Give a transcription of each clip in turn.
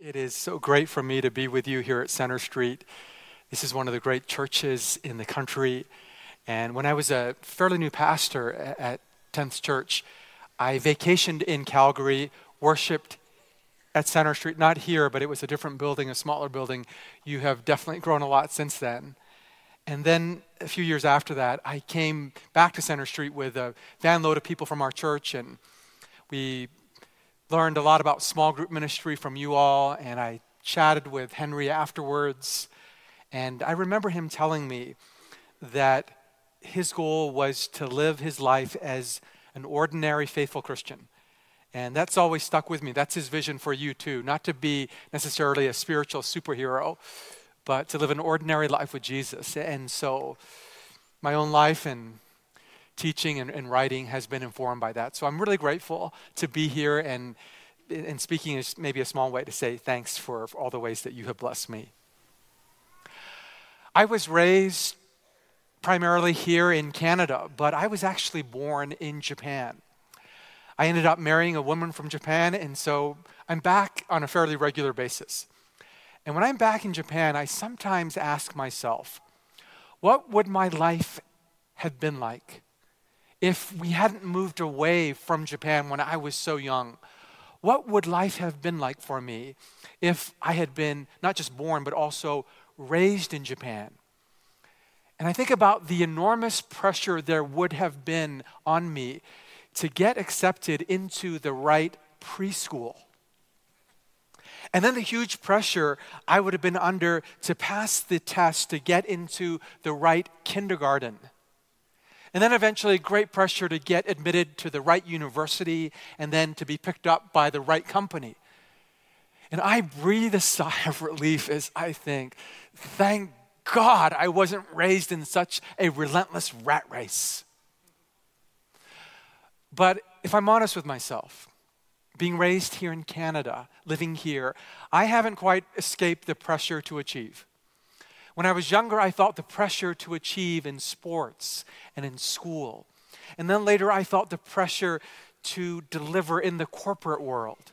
It is so great for me to be with you here at Center Street. This is one of the great churches in the country. And when I was a fairly new pastor at 10th Church, I vacationed in Calgary, worshiped at Center Street, not here, but it was a different building, a smaller building. You have definitely grown a lot since then. And then a few years after that, I came back to Center Street with a van load of people from our church, and we learned a lot about small group ministry from you all, and I chatted with Henry afterwards. And I remember him telling me that his goal was to live his life as an ordinary, faithful Christian. And that's always stuck with me. That's his vision for you, too. Not to be necessarily a spiritual superhero, but to live an ordinary life with Jesus. And so my own life and teaching and, and, writing has been informed by that. So I'm really grateful to be here, and, and speaking is maybe a small way to say thanks for, for all the ways that you have blessed me. I was raised primarily here in Canada, but I was actually born in Japan. I ended up marrying a woman from Japan, and so I'm back on a fairly regular basis. And when I'm back in Japan, I sometimes ask myself, what would my life have been like if we hadn't moved away from Japan when I was so young, what would life have been like for me if I had been not just born, but also raised in Japan? And I think about the enormous pressure there would have been on me to get accepted into the right preschool. And then the huge pressure I would have been under to pass the test to get into the right kindergarten. And then eventually, great pressure to get admitted to the right university and then to be picked up by the right company. And I breathe a sigh of relief as I think, thank God I wasn't raised in such a relentless rat race. But if I'm honest with myself, being raised here in Canada, living here, I haven't quite escaped the pressure to achieve. When I was younger, I felt the pressure to achieve in sports and in school. And then later, I felt the pressure to deliver in the corporate world.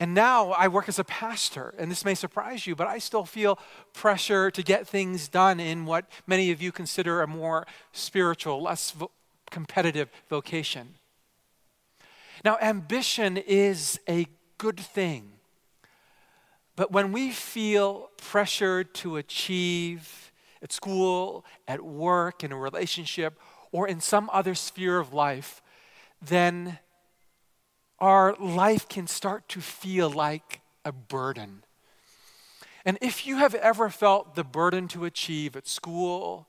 And now I work as a pastor, and this may surprise you, but I still feel pressure to get things done in what many of you consider a more spiritual, less vo- competitive vocation. Now, ambition is a good thing. But when we feel pressured to achieve at school, at work, in a relationship, or in some other sphere of life, then our life can start to feel like a burden. And if you have ever felt the burden to achieve at school,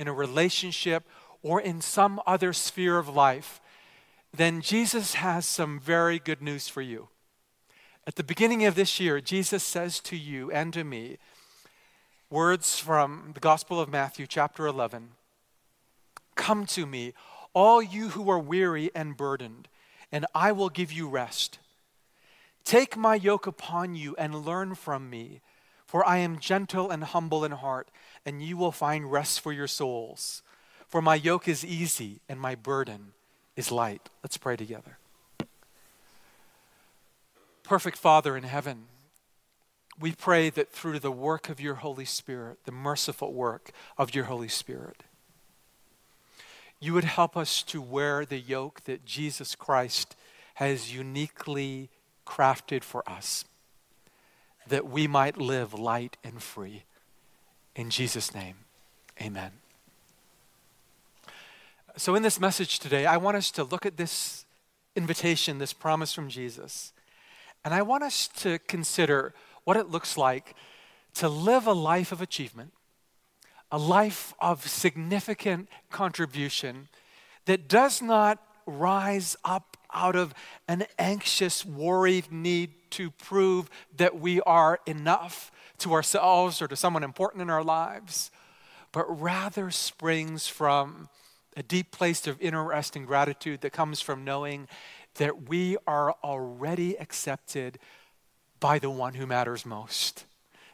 in a relationship, or in some other sphere of life, then Jesus has some very good news for you. At the beginning of this year, Jesus says to you and to me words from the Gospel of Matthew, chapter 11 Come to me, all you who are weary and burdened, and I will give you rest. Take my yoke upon you and learn from me, for I am gentle and humble in heart, and you will find rest for your souls. For my yoke is easy and my burden is light. Let's pray together. Perfect Father in heaven, we pray that through the work of your Holy Spirit, the merciful work of your Holy Spirit, you would help us to wear the yoke that Jesus Christ has uniquely crafted for us, that we might live light and free. In Jesus' name, amen. So, in this message today, I want us to look at this invitation, this promise from Jesus and I want us to consider what it looks like to live a life of achievement, a life of significant contribution that does not rise up out of an anxious, worried need to prove that we are enough to ourselves or to someone important in our lives, but rather springs from a deep place of inner rest and gratitude that comes from knowing that we are already accepted by the one who matters most,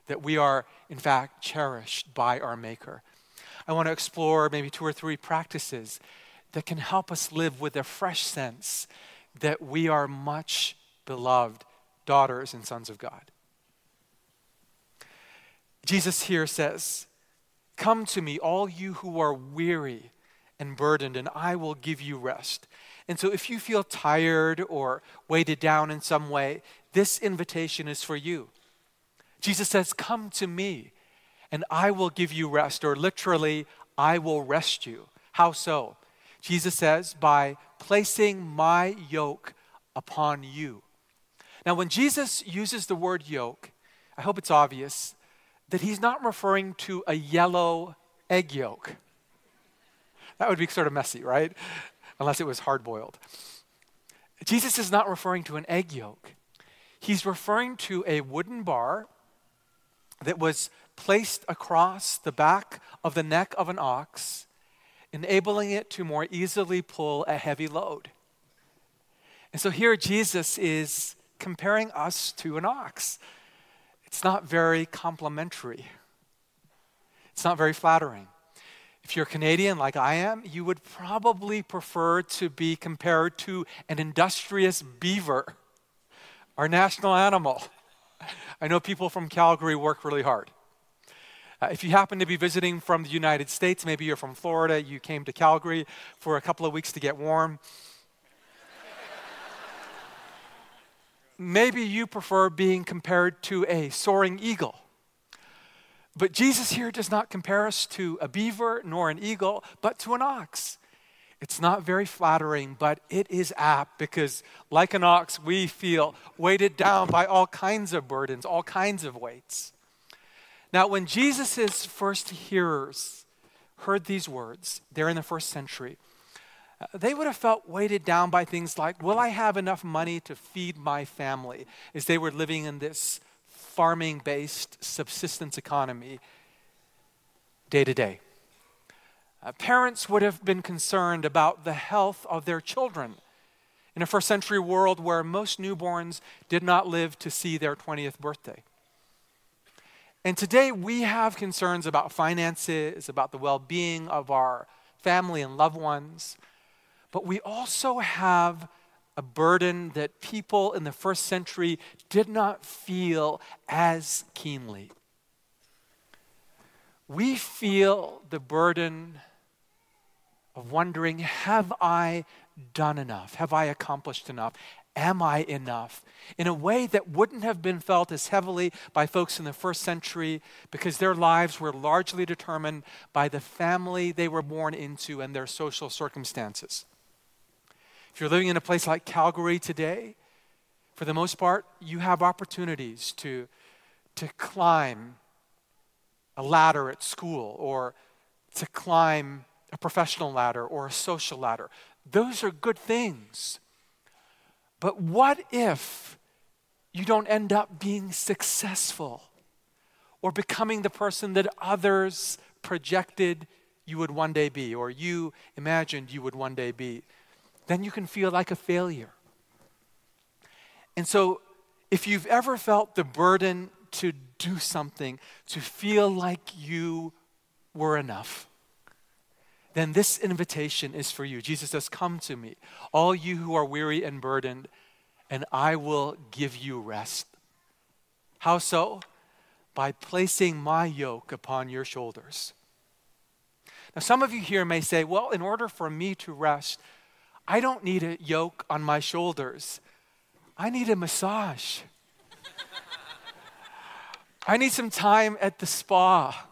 that we are, in fact, cherished by our Maker. I want to explore maybe two or three practices that can help us live with a fresh sense that we are much beloved daughters and sons of God. Jesus here says, Come to me, all you who are weary and burdened, and I will give you rest. And so, if you feel tired or weighted down in some way, this invitation is for you. Jesus says, Come to me, and I will give you rest, or literally, I will rest you. How so? Jesus says, By placing my yoke upon you. Now, when Jesus uses the word yoke, I hope it's obvious that he's not referring to a yellow egg yolk. That would be sort of messy, right? Unless it was hard boiled. Jesus is not referring to an egg yolk. He's referring to a wooden bar that was placed across the back of the neck of an ox, enabling it to more easily pull a heavy load. And so here Jesus is comparing us to an ox. It's not very complimentary, it's not very flattering. If you're Canadian like I am, you would probably prefer to be compared to an industrious beaver, our national animal. I know people from Calgary work really hard. Uh, if you happen to be visiting from the United States, maybe you're from Florida, you came to Calgary for a couple of weeks to get warm. maybe you prefer being compared to a soaring eagle. But Jesus here does not compare us to a beaver nor an eagle, but to an ox. It's not very flattering, but it is apt because, like an ox, we feel weighted down by all kinds of burdens, all kinds of weights. Now, when Jesus' first hearers heard these words, they're in the first century, uh, they would have felt weighted down by things like, Will I have enough money to feed my family? As they were living in this farming based subsistence economy day to day. Uh, parents would have been concerned about the health of their children in a first century world where most newborns did not live to see their 20th birthday. And today we have concerns about finances, about the well being of our family and loved ones, but we also have a burden that people in the first century did not feel as keenly. We feel the burden of wondering have I done enough? Have I accomplished enough? Am I enough? In a way that wouldn't have been felt as heavily by folks in the first century because their lives were largely determined by the family they were born into and their social circumstances. If you're living in a place like Calgary today, for the most part, you have opportunities to, to climb a ladder at school or to climb a professional ladder or a social ladder. Those are good things. But what if you don't end up being successful or becoming the person that others projected you would one day be or you imagined you would one day be? Then you can feel like a failure. And so, if you've ever felt the burden to do something, to feel like you were enough, then this invitation is for you. Jesus says, Come to me, all you who are weary and burdened, and I will give you rest. How so? By placing my yoke upon your shoulders. Now, some of you here may say, Well, in order for me to rest, I don't need a yoke on my shoulders. I need a massage. I need some time at the spa.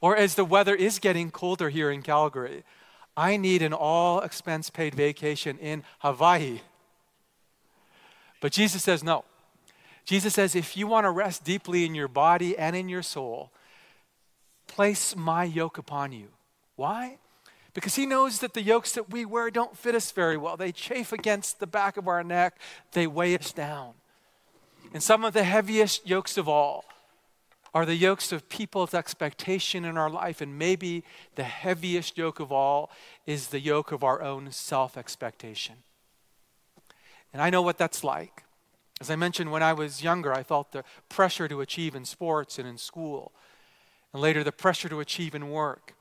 Or as the weather is getting colder here in Calgary, I need an all expense paid vacation in Hawaii. But Jesus says no. Jesus says if you want to rest deeply in your body and in your soul, place my yoke upon you. Why? Because he knows that the yokes that we wear don't fit us very well. They chafe against the back of our neck, they weigh us down. And some of the heaviest yokes of all are the yokes of people's expectation in our life. And maybe the heaviest yoke of all is the yoke of our own self expectation. And I know what that's like. As I mentioned, when I was younger, I felt the pressure to achieve in sports and in school, and later the pressure to achieve in work.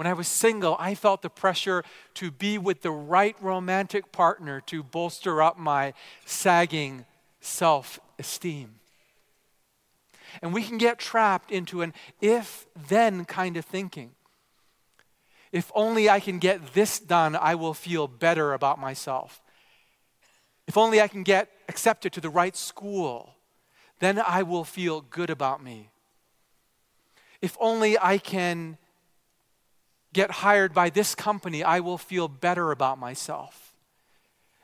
When I was single, I felt the pressure to be with the right romantic partner to bolster up my sagging self esteem. And we can get trapped into an if then kind of thinking. If only I can get this done, I will feel better about myself. If only I can get accepted to the right school, then I will feel good about me. If only I can get hired by this company, I will feel better about myself.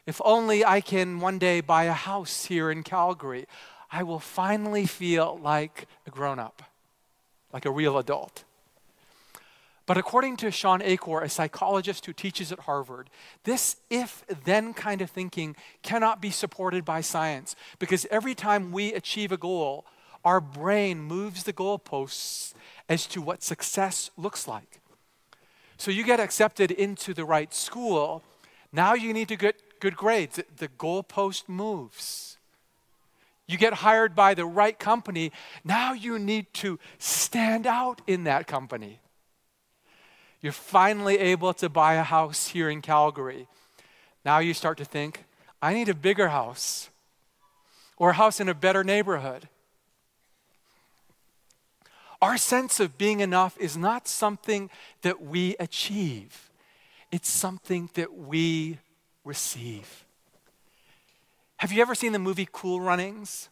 If only I can one day buy a house here in Calgary, I will finally feel like a grown up, like a real adult. But according to Shawn Achor, a psychologist who teaches at Harvard, this if then kind of thinking cannot be supported by science because every time we achieve a goal, our brain moves the goalposts as to what success looks like. So you get accepted into the right school, now you need to get good grades. The goalpost moves. You get hired by the right company, now you need to stand out in that company. You're finally able to buy a house here in Calgary. Now you start to think, I need a bigger house or a house in a better neighborhood. Our sense of being enough is not something that we achieve, it's something that we receive. Have you ever seen the movie Cool Runnings?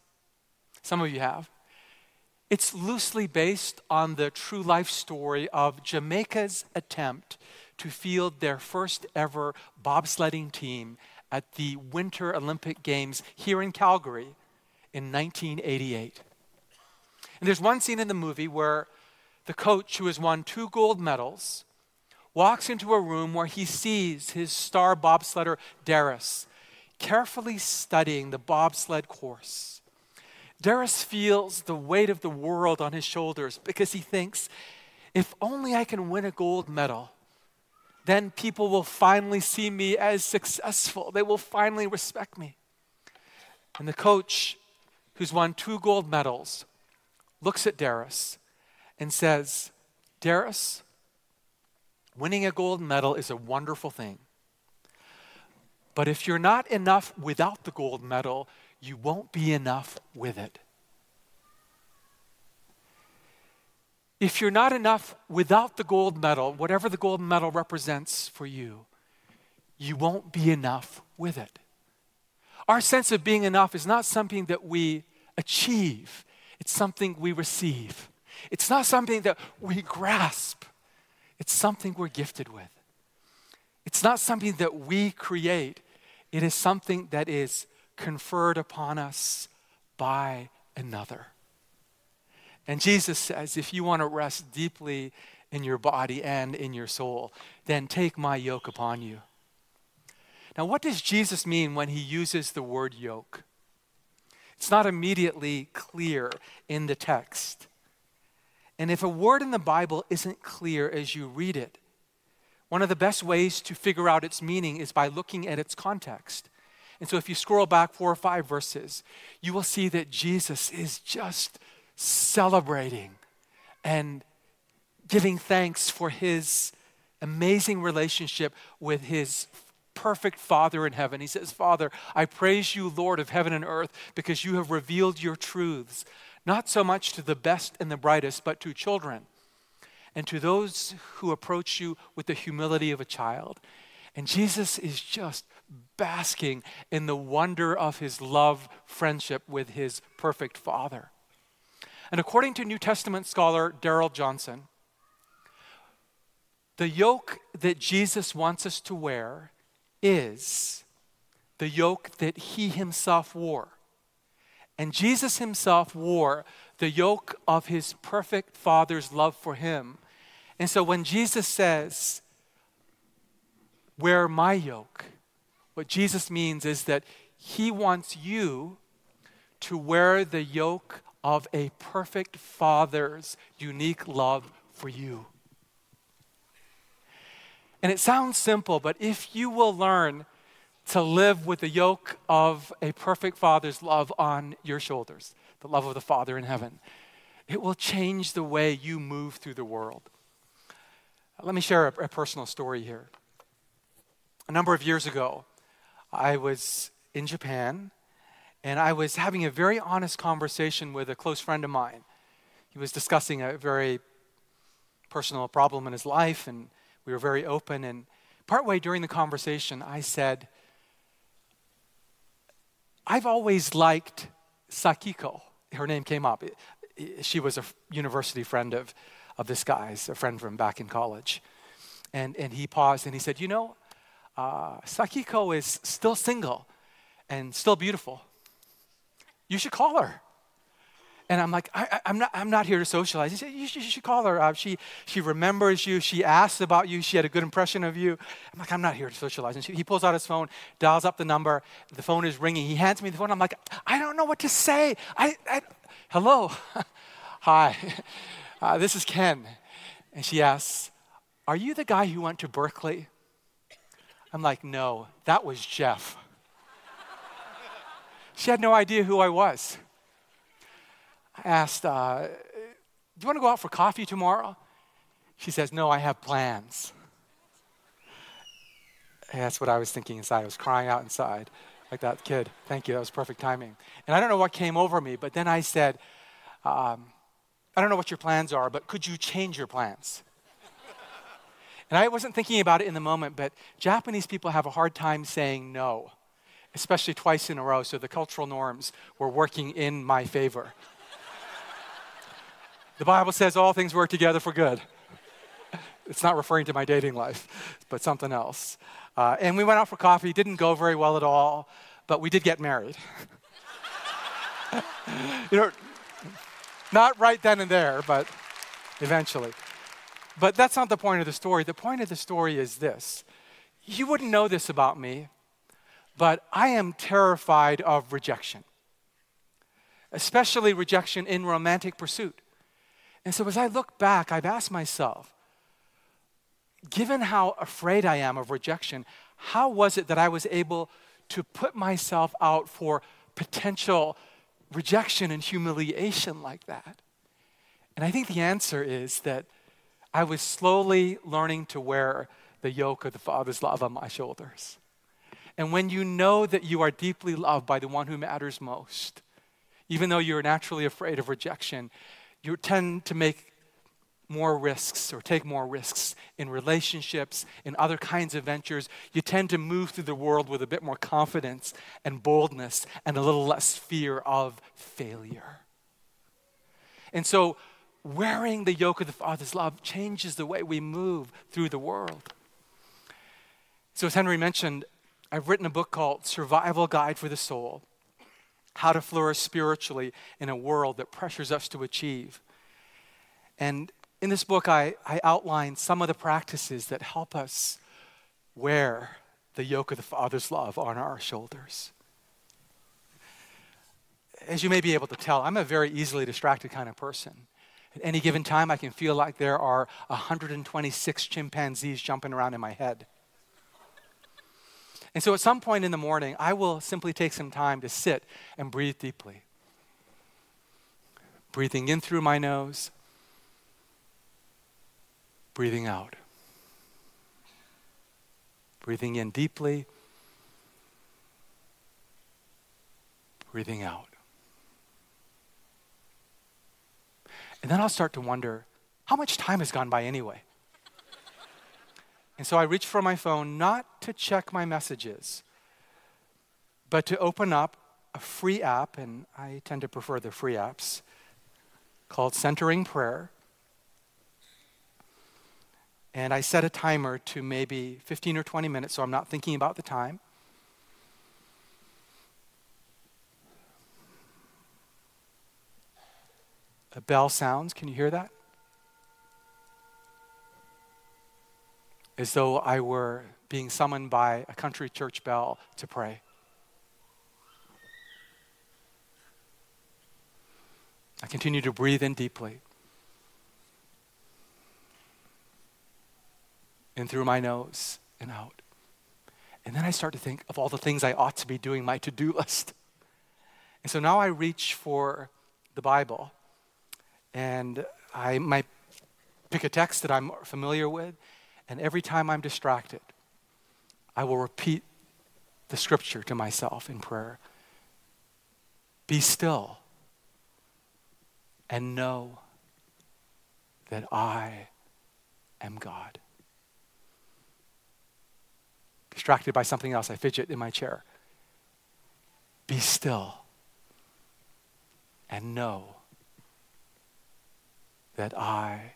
Some of you have. It's loosely based on the true life story of Jamaica's attempt to field their first ever bobsledding team at the Winter Olympic Games here in Calgary in 1988. And there's one scene in the movie where the coach, who has won two gold medals, walks into a room where he sees his star bobsledder, Darius, carefully studying the bobsled course. Darius feels the weight of the world on his shoulders because he thinks, if only I can win a gold medal, then people will finally see me as successful. They will finally respect me. And the coach, who's won two gold medals, looks at Darius and says, Darius, winning a gold medal is a wonderful thing. But if you're not enough without the gold medal, you won't be enough with it. If you're not enough without the gold medal, whatever the gold medal represents for you, you won't be enough with it. Our sense of being enough is not something that we achieve, it's something we receive. It's not something that we grasp, it's something we're gifted with. It's not something that we create, it is something that is conferred upon us by another. And Jesus says, if you want to rest deeply in your body and in your soul, then take my yoke upon you. Now, what does Jesus mean when he uses the word yoke? It's not immediately clear in the text. And if a word in the Bible isn't clear as you read it, one of the best ways to figure out its meaning is by looking at its context. And so if you scroll back four or five verses, you will see that Jesus is just celebrating and giving thanks for his amazing relationship with his perfect Father in heaven. He says, Father, I praise you, Lord of heaven and earth, because you have revealed your truths, not so much to the best and the brightest, but to children and to those who approach you with the humility of a child. And Jesus is just basking in the wonder of his love friendship with his perfect Father. And according to New Testament scholar Darrell Johnson, the yoke that Jesus wants us to wear is the yoke that he himself wore. And Jesus himself wore the yoke of his perfect Father's love for him. And so when Jesus says, Wear my yoke, what Jesus means is that he wants you to wear the yoke of a perfect Father's unique love for you. And it sounds simple, but if you will learn to live with the yoke of a perfect Father's love on your shoulders, the love of the Father in heaven, it will change the way you move through the world. Let me share a, a personal story here. A number of years ago, I was in Japan And I was having a very honest conversation with a close friend of mine. He was discussing a very personal problem in his life, and we were very open. And partway during the conversation, I said, I've always liked Sakiko. Her name came up. She was a university friend of, of this guy's, a friend from back in college. And, and he paused and he said, You know, uh, Sakiko is still single and still beautiful. You should call her. And I'm like, I, am not, I'm not here to socialize. He said, you should, you should call her. Uh, she, she remembers you. She asks about you. She had a good impression of you. I'm like, I'm not here to socialize. And she, he pulls out his phone, dials up the number. The phone is ringing. He hands me the phone. I'm like, I don't know what to say. I, I hello. Hi. Uh, this is Ken. And she asks, Are you the guy who went to Berkeley? I'm like, No, that was Jeff. She had no idea who I was. Asked, uh, Do you want to go out for coffee tomorrow? She says, No, I have plans. And that's what I was thinking inside. I was crying out inside, like that kid. Thank you, that was perfect timing. And I don't know what came over me, but then I said, um, I don't know what your plans are, but could you change your plans? and I wasn't thinking about it in the moment, but Japanese people have a hard time saying no especially twice in a row, so the cultural norms were working in my favor. The Bible says all things work together for good. It's not referring to my dating life, but something else. Uh, and we went out for coffee, didn't go very well at all, but we did get married. you know, not right then and there, but eventually. But that's not the point of the story. The point of the story is this you wouldn't know this about me but I am terrified of rejection, especially rejection in romantic pursuit. And so as I look back, I've asked myself, given how afraid I am of rejection, how was it that I was able to put myself out for potential rejection and humiliation like that? And I think the answer is that I was slowly learning to wear the yoke of the Father's love on my shoulders. And when you know that you are deeply loved by the one who matters most, even though you're naturally afraid of rejection, you tend to make more risks or take more risks in relationships, in other kinds of ventures. You tend to move through the world with a bit more confidence and boldness and a little less fear of failure. And so, wearing the yoke of the Father's love changes the way we move through the world. So, as Henry mentioned, I've written a book called Survival Guide for the Soul How to Flourish Spiritually in a World That Pressures Us to Achieve. And in this book, I, I outline some of the practices that help us wear the yoke of the Father's love on our shoulders. As you may be able to tell, I'm a very easily distracted kind of person. At any given time, I can feel like there are 126 chimpanzees jumping around in my head. And so at some point in the morning, I will simply take some time to sit and breathe deeply. Breathing in through my nose, breathing out. Breathing in deeply, breathing out. And then I'll start to wonder how much time has gone by anyway? And so I reach for my phone not to check my messages, but to open up a free app, and I tend to prefer the free apps, called Centering Prayer. And I set a timer to maybe 15 or 20 minutes so I'm not thinking about the time. A bell sounds. Can you hear that? As though I were being summoned by a country church bell to pray. I continue to breathe in deeply. In through my nose and out. And then I start to think of all the things I ought to be doing, my to do list. And so now I reach for the Bible and I might pick a text that I'm familiar with and every time I'm distracted, I will repeat the scripture to myself in prayer. Be still and know that I am God. Distracted by something else, I fidget in my chair. Be still and know that I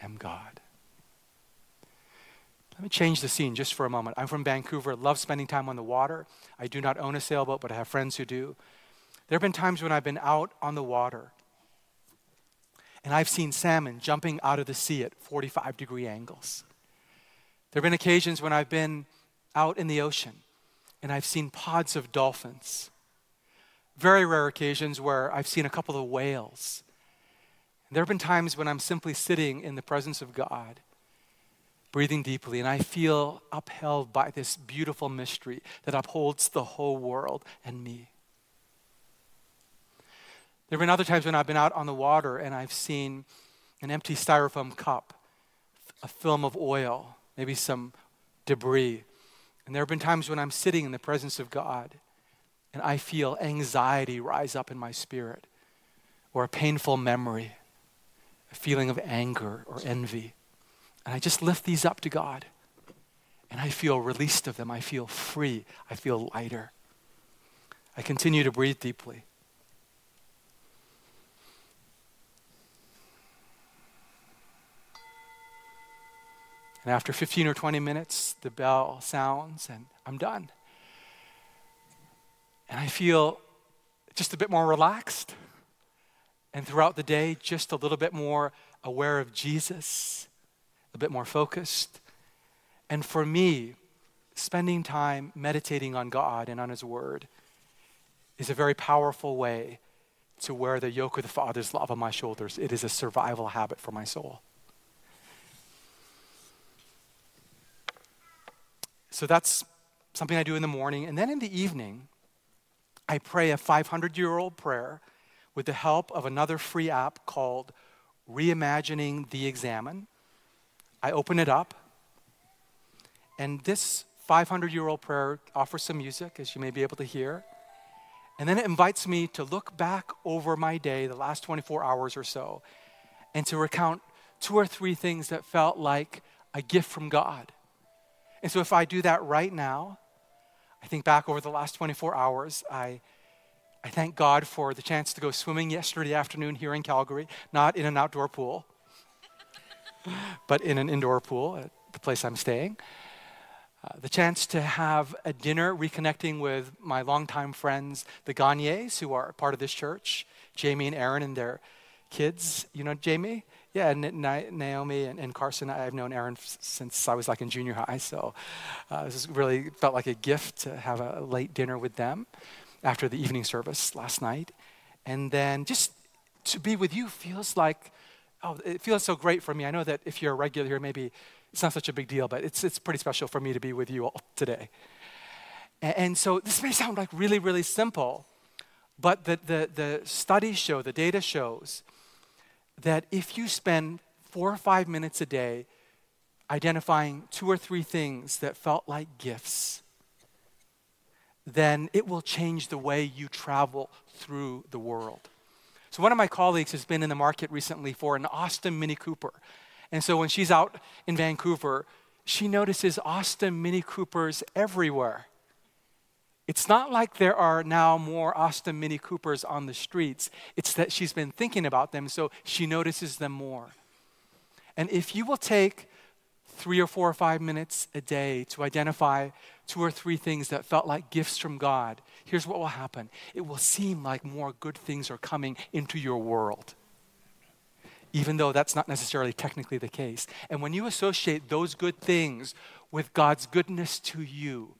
am God. Let me change the scene just for a moment. I'm from Vancouver, love spending time on the water. I do not own a sailboat, but I have friends who do. There have been times when I've been out on the water and I've seen salmon jumping out of the sea at 45 degree angles. There have been occasions when I've been out in the ocean and I've seen pods of dolphins. Very rare occasions where I've seen a couple of whales. There have been times when I'm simply sitting in the presence of God breathing deeply, and I feel upheld by this beautiful mystery that upholds the whole world and me. There have been other times when I've been out on the water and I've seen an empty styrofoam cup, a film of oil, maybe some debris. And there have been times when I'm sitting in the presence of God and I feel anxiety rise up in my spirit, or a painful memory, a feeling of anger or envy. And I just lift these up to God. And I feel released of them. I feel free. I feel lighter. I continue to breathe deeply. And after 15 or 20 minutes, the bell sounds and I'm done. And I feel just a bit more relaxed. And throughout the day, just a little bit more aware of Jesus a bit more focused. And for me, spending time meditating on God and on His Word is a very powerful way to wear the yoke of the Father's love on my shoulders. It is a survival habit for my soul. So that's something I do in the morning. And then in the evening, I pray a 500 year old prayer with the help of another free app called Reimagining the Examen. I open it up, and this 500 year old prayer offers some music, as you may be able to hear. And then it invites me to look back over my day, the last 24 hours or so, and to recount two or three things that felt like a gift from God. And so if I do that right now, I think back over the last 24 hours, I, I thank God for the chance to go swimming yesterday afternoon here in Calgary, not in an outdoor pool but in an indoor pool at the place I'm staying. Uh, the chance to have a dinner reconnecting with my longtime friends, the Gagnes, who are part of this church, Jamie and Aaron and their kids. You know Jamie? Yeah, and Naomi and, and Carson. I've known Aaron since I was like in junior high, so uh, this really felt like a gift to have a late dinner with them after the evening service last night. And then just to be with you feels like oh, it feels so great for me. I know that if you're a regular here, maybe it's not such a big deal, but it's, it's pretty special for me to be with you all today. And, and so this may sound like really, really simple, but the, the, the studies show, the data shows that if you spend four or five minutes a day identifying two or three things that felt like gifts, then it will change the way you travel through the world. So, one of my colleagues has been in the market recently for an Austin Mini Cooper. And so, when she's out in Vancouver, she notices Austin Mini Coopers everywhere. It's not like there are now more Austin Mini Coopers on the streets. It's that she's been thinking about them, so she notices them more. And if you will take three or four or five minutes a day to identify two or three things that felt like gifts from God, here's what will happen it will seem like more good things are coming into your world. Even though that's not necessarily technically the case. And when you associate those good things with God's goodness to you,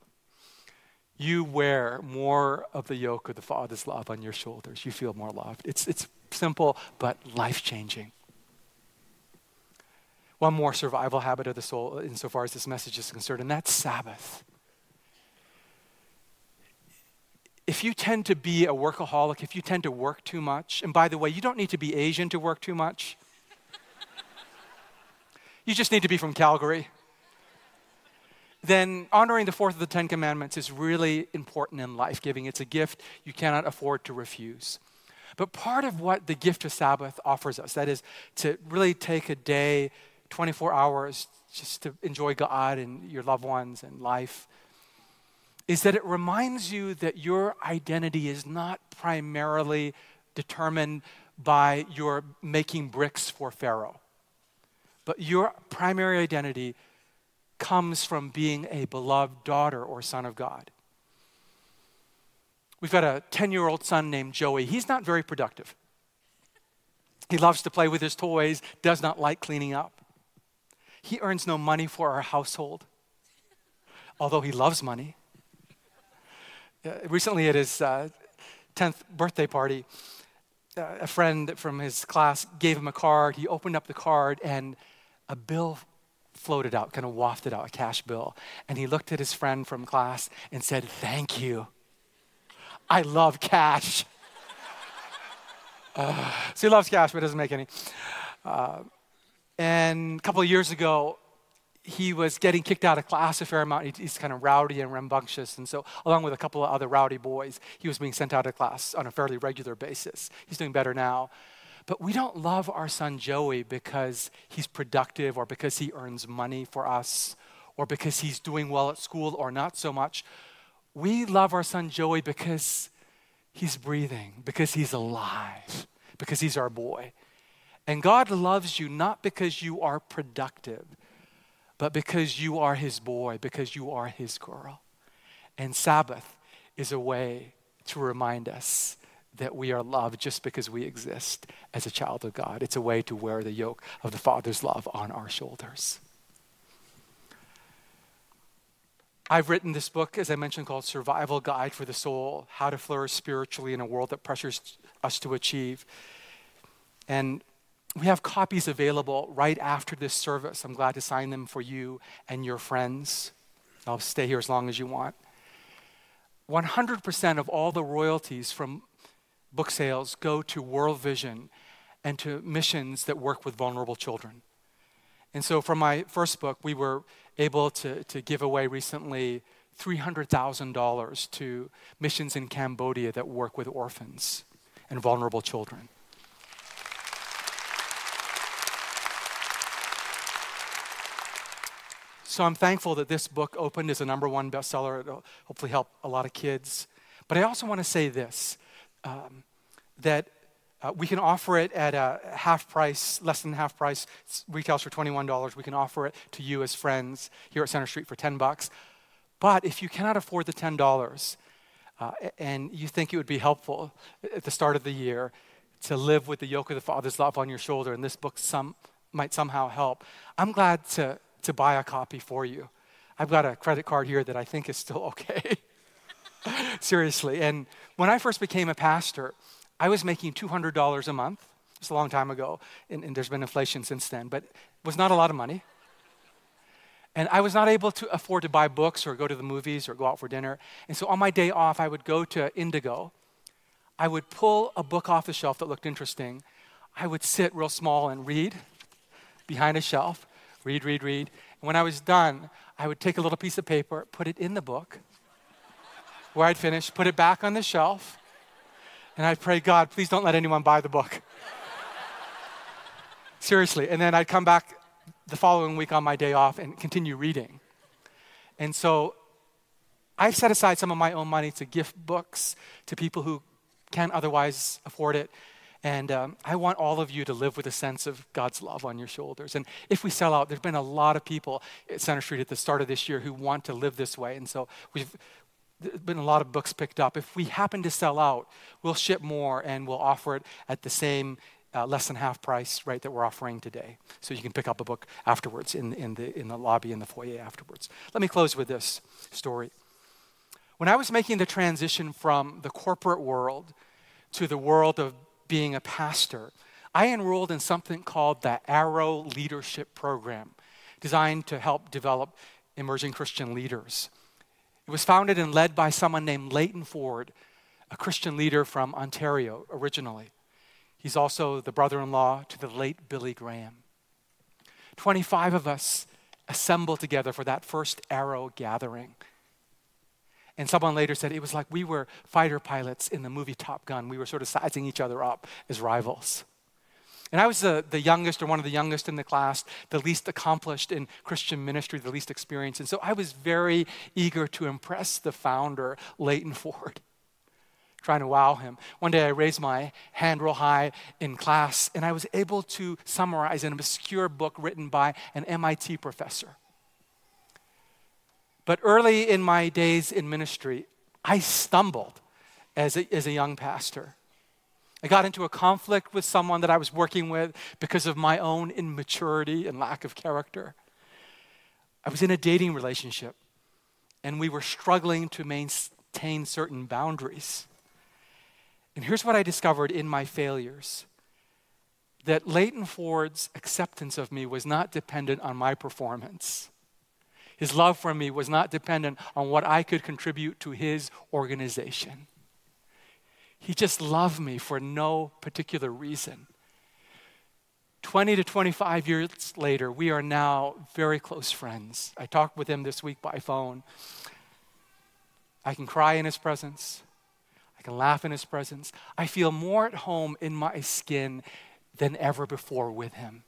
you wear more of the yoke of the Father's love on your shoulders. You feel more loved. It's, it's simple, but life changing. One more survival habit of the soul, insofar as this message is concerned, and that's Sabbath if you tend to be a workaholic, if you tend to work too much, and by the way, you don't need to be Asian to work too much, you just need to be from Calgary. then honoring the fourth of the Ten Commandments is really important in life giving. It's a gift you cannot afford to refuse. But part of what the gift of Sabbath offers us, that is to really take a day, 24 hours, just to enjoy God and your loved ones and life, is that it reminds you that your identity is not primarily determined by your making bricks for Pharaoh, but your primary identity comes from being a beloved daughter or son of God. We've got a 10 year old son named Joey. He's not very productive. He loves to play with his toys, does not like cleaning up. He earns no money for our household, although he loves money. Uh, recently, at his uh, 10th birthday party, uh, a friend from his class gave him a card. He opened up the card, and a bill floated out, kind of wafted out, a cash bill. And he looked at his friend from class and said, Thank you. I love cash. Uh, so he loves cash, but doesn't make any. Uh, and a couple of years ago, he was getting kicked out of class a fair amount. He's kind of rowdy and rambunctious. And so, along with a couple of other rowdy boys, he was being sent out of class on a fairly regular basis. He's doing better now. But we don't love our son Joey because he's productive or because he earns money for us or because he's doing well at school or not so much. We love our son Joey because he's breathing, because he's alive, because he's our boy. And God loves you not because you are productive, but because you are his boy, because you are his girl. And Sabbath is a way to remind us that we are loved just because we exist as a child of God. It's a way to wear the yoke of the Father's love on our shoulders. I've written this book, as I mentioned, called Survival Guide for the Soul How to Flourish Spiritually in a World That Pressures Us to Achieve. And we have copies available right after this service. I'm glad to sign them for you and your friends. I'll stay here as long as you want. 100% of all the royalties from book sales go to World Vision and to missions that work with vulnerable children. And so, for my first book, we were able to, to give away recently $300,000 to missions in Cambodia that work with orphans and vulnerable children. So I'm thankful that this book opened as a number one bestseller. It'll hopefully help a lot of kids. But I also want to say this um, that uh, we can offer it at a half price, less than half price. It retails for $21. We can offer it to you as friends here at Center Street for 10 bucks. But if you cannot afford the $10 uh, and you think it would be helpful at the start of the year to live with the yoke of the Father's love on your shoulder, and this book some, might somehow help, I'm glad to, to buy a copy for you. I've got a credit card here that I think is still okay. Seriously. And when I first became a pastor, I was making $200 a month. It's a long time ago, and, and there's been inflation since then, but it was not a lot of money. And I was not able to afford to buy books or go to the movies or go out for dinner. And so on my day off, I would go to Indigo. I would pull a book off the shelf that looked interesting. I would sit real small and read behind a shelf, read, read, read. And when I was done, I would take a little piece of paper, put it in the book where I'd finished, put it back on the shelf, and I'd pray, God, please don't let anyone buy the book. Seriously. And then I'd come back the following week on my day off and continue reading. And so I've set aside some of my own money to gift books to people who can't otherwise afford it. And um, I want all of you to live with a sense of God's love on your shoulders. And if we sell out, there's been a lot of people at Center Street at the start of this year who want to live this way. And so we've, there's been a lot of books picked up. If we happen to sell out, we'll ship more and we'll offer it at the same uh, less than half price rate that we're offering today. So you can pick up a book afterwards in, in, the, in the lobby in the foyer afterwards. Let me close with this story. When I was making the transition from the corporate world to the world of being a pastor, I enrolled in something called the Arrow Leadership Program, designed to help develop emerging Christian leaders. It was founded and led by someone named Leighton Ford, a Christian leader from Ontario originally. He's also the brother in law to the late Billy Graham. 25 of us assemble together for that first arrow gathering. And someone later said it was like we were fighter pilots in the movie Top Gun. We were sort of sizing each other up as rivals. And I was the, the youngest or one of the youngest in the class, the least accomplished in Christian ministry, the least experienced. And so I was very eager to impress the founder, Leighton Ford, trying to wow him. One day I raised my hand real high in class and I was able to summarize an obscure book written by an MIT professor. But early in my days in ministry, I stumbled as a, as a young pastor. I got into a conflict with someone that I was working with because of my own immaturity and lack of character. I was in a dating relationship and we were struggling to maintain certain boundaries. And here's what I discovered in my failures that Leighton Ford's acceptance of me was not dependent on my performance. His love for me was not dependent on what I could contribute to his organization. He just loved me for no particular reason. 20 to 25 years later, we are now very close friends. I talked with him this week by phone. I can cry in his presence. I can laugh in his presence. I feel more at home in my skin than ever before with him.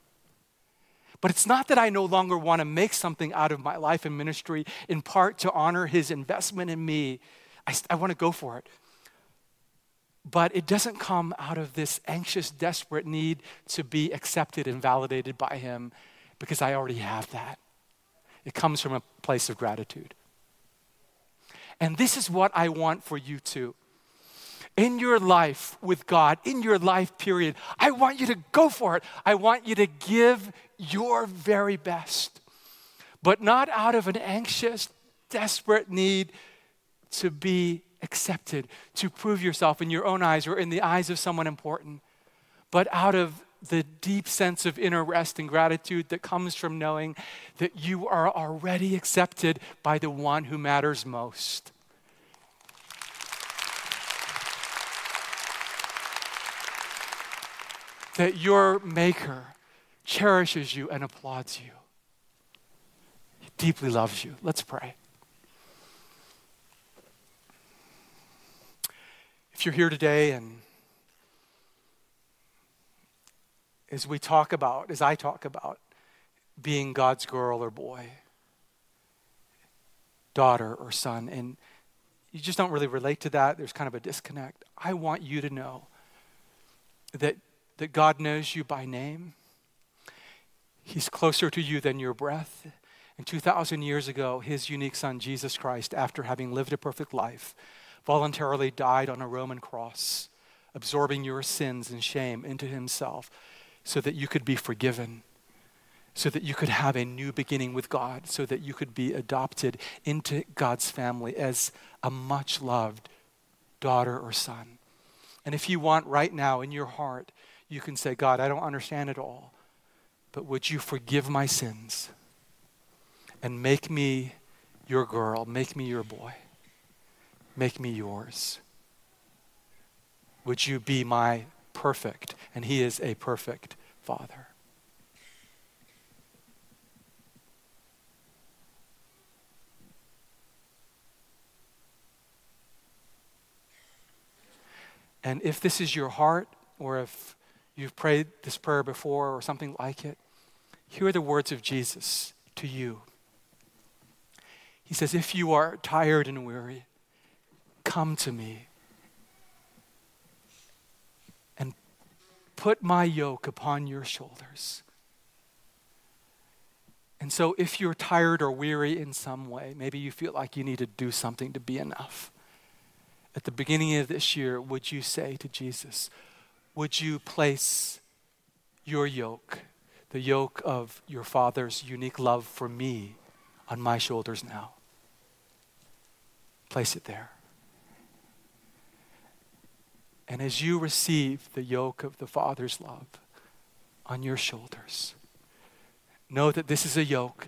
But it's not that I no longer want to make something out of my life and ministry in part to honor his investment in me. I, I want to go for it but it doesn't come out of this anxious, desperate need to be accepted and validated by Him because I already have that. It comes from a place of gratitude. And this is what I want for you too. In your life with God, in your life period, I want you to go for it. I want you to give your very best, but not out of an anxious, desperate need to be accepted, to prove yourself in your own eyes or in the eyes of someone important, but out of the deep sense of inner rest and gratitude that comes from knowing that you are already accepted by the one who matters most. That your Maker cherishes you and applauds you. He deeply loves you. Let's pray. If you're here today and as we talk about, as I talk about being God's girl or boy, daughter or son, and you just don't really relate to that, there's kind of a disconnect. I want you to know that, that God knows you by name. He's closer to you than your breath. And 2,000 years ago, his unique son, Jesus Christ, after having lived a perfect life, voluntarily died on a Roman cross, absorbing your sins and shame into himself so that you could be forgiven, so that you could have a new beginning with God, so that you could be adopted into God's family as a much loved daughter or son. And if you want right now in your heart, you can say, God, I don't understand it all, but would you forgive my sins and make me your girl, make me your boy? Make me yours. Would you be my perfect? And He is a perfect Father. And if this is your heart, or if you've prayed this prayer before or something like it, hear the words of Jesus to you. He says, If you are tired and weary, Come to me and put my yoke upon your shoulders. And so, if you're tired or weary in some way, maybe you feel like you need to do something to be enough. At the beginning of this year, would you say to Jesus, Would you place your yoke, the yoke of your Father's unique love for me, on my shoulders now? Place it there. And as you receive the yoke of the Father's love on your shoulders, know that this is a yoke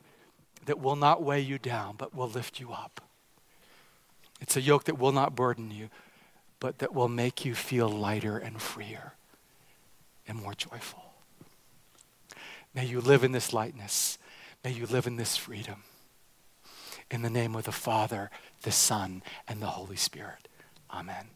that will not weigh you down, but will lift you up. It's a yoke that will not burden you, but that will make you feel lighter and freer and more joyful. May you live in this lightness. May you live in this freedom. In the name of the Father, the Son, and the Holy Spirit. Amen.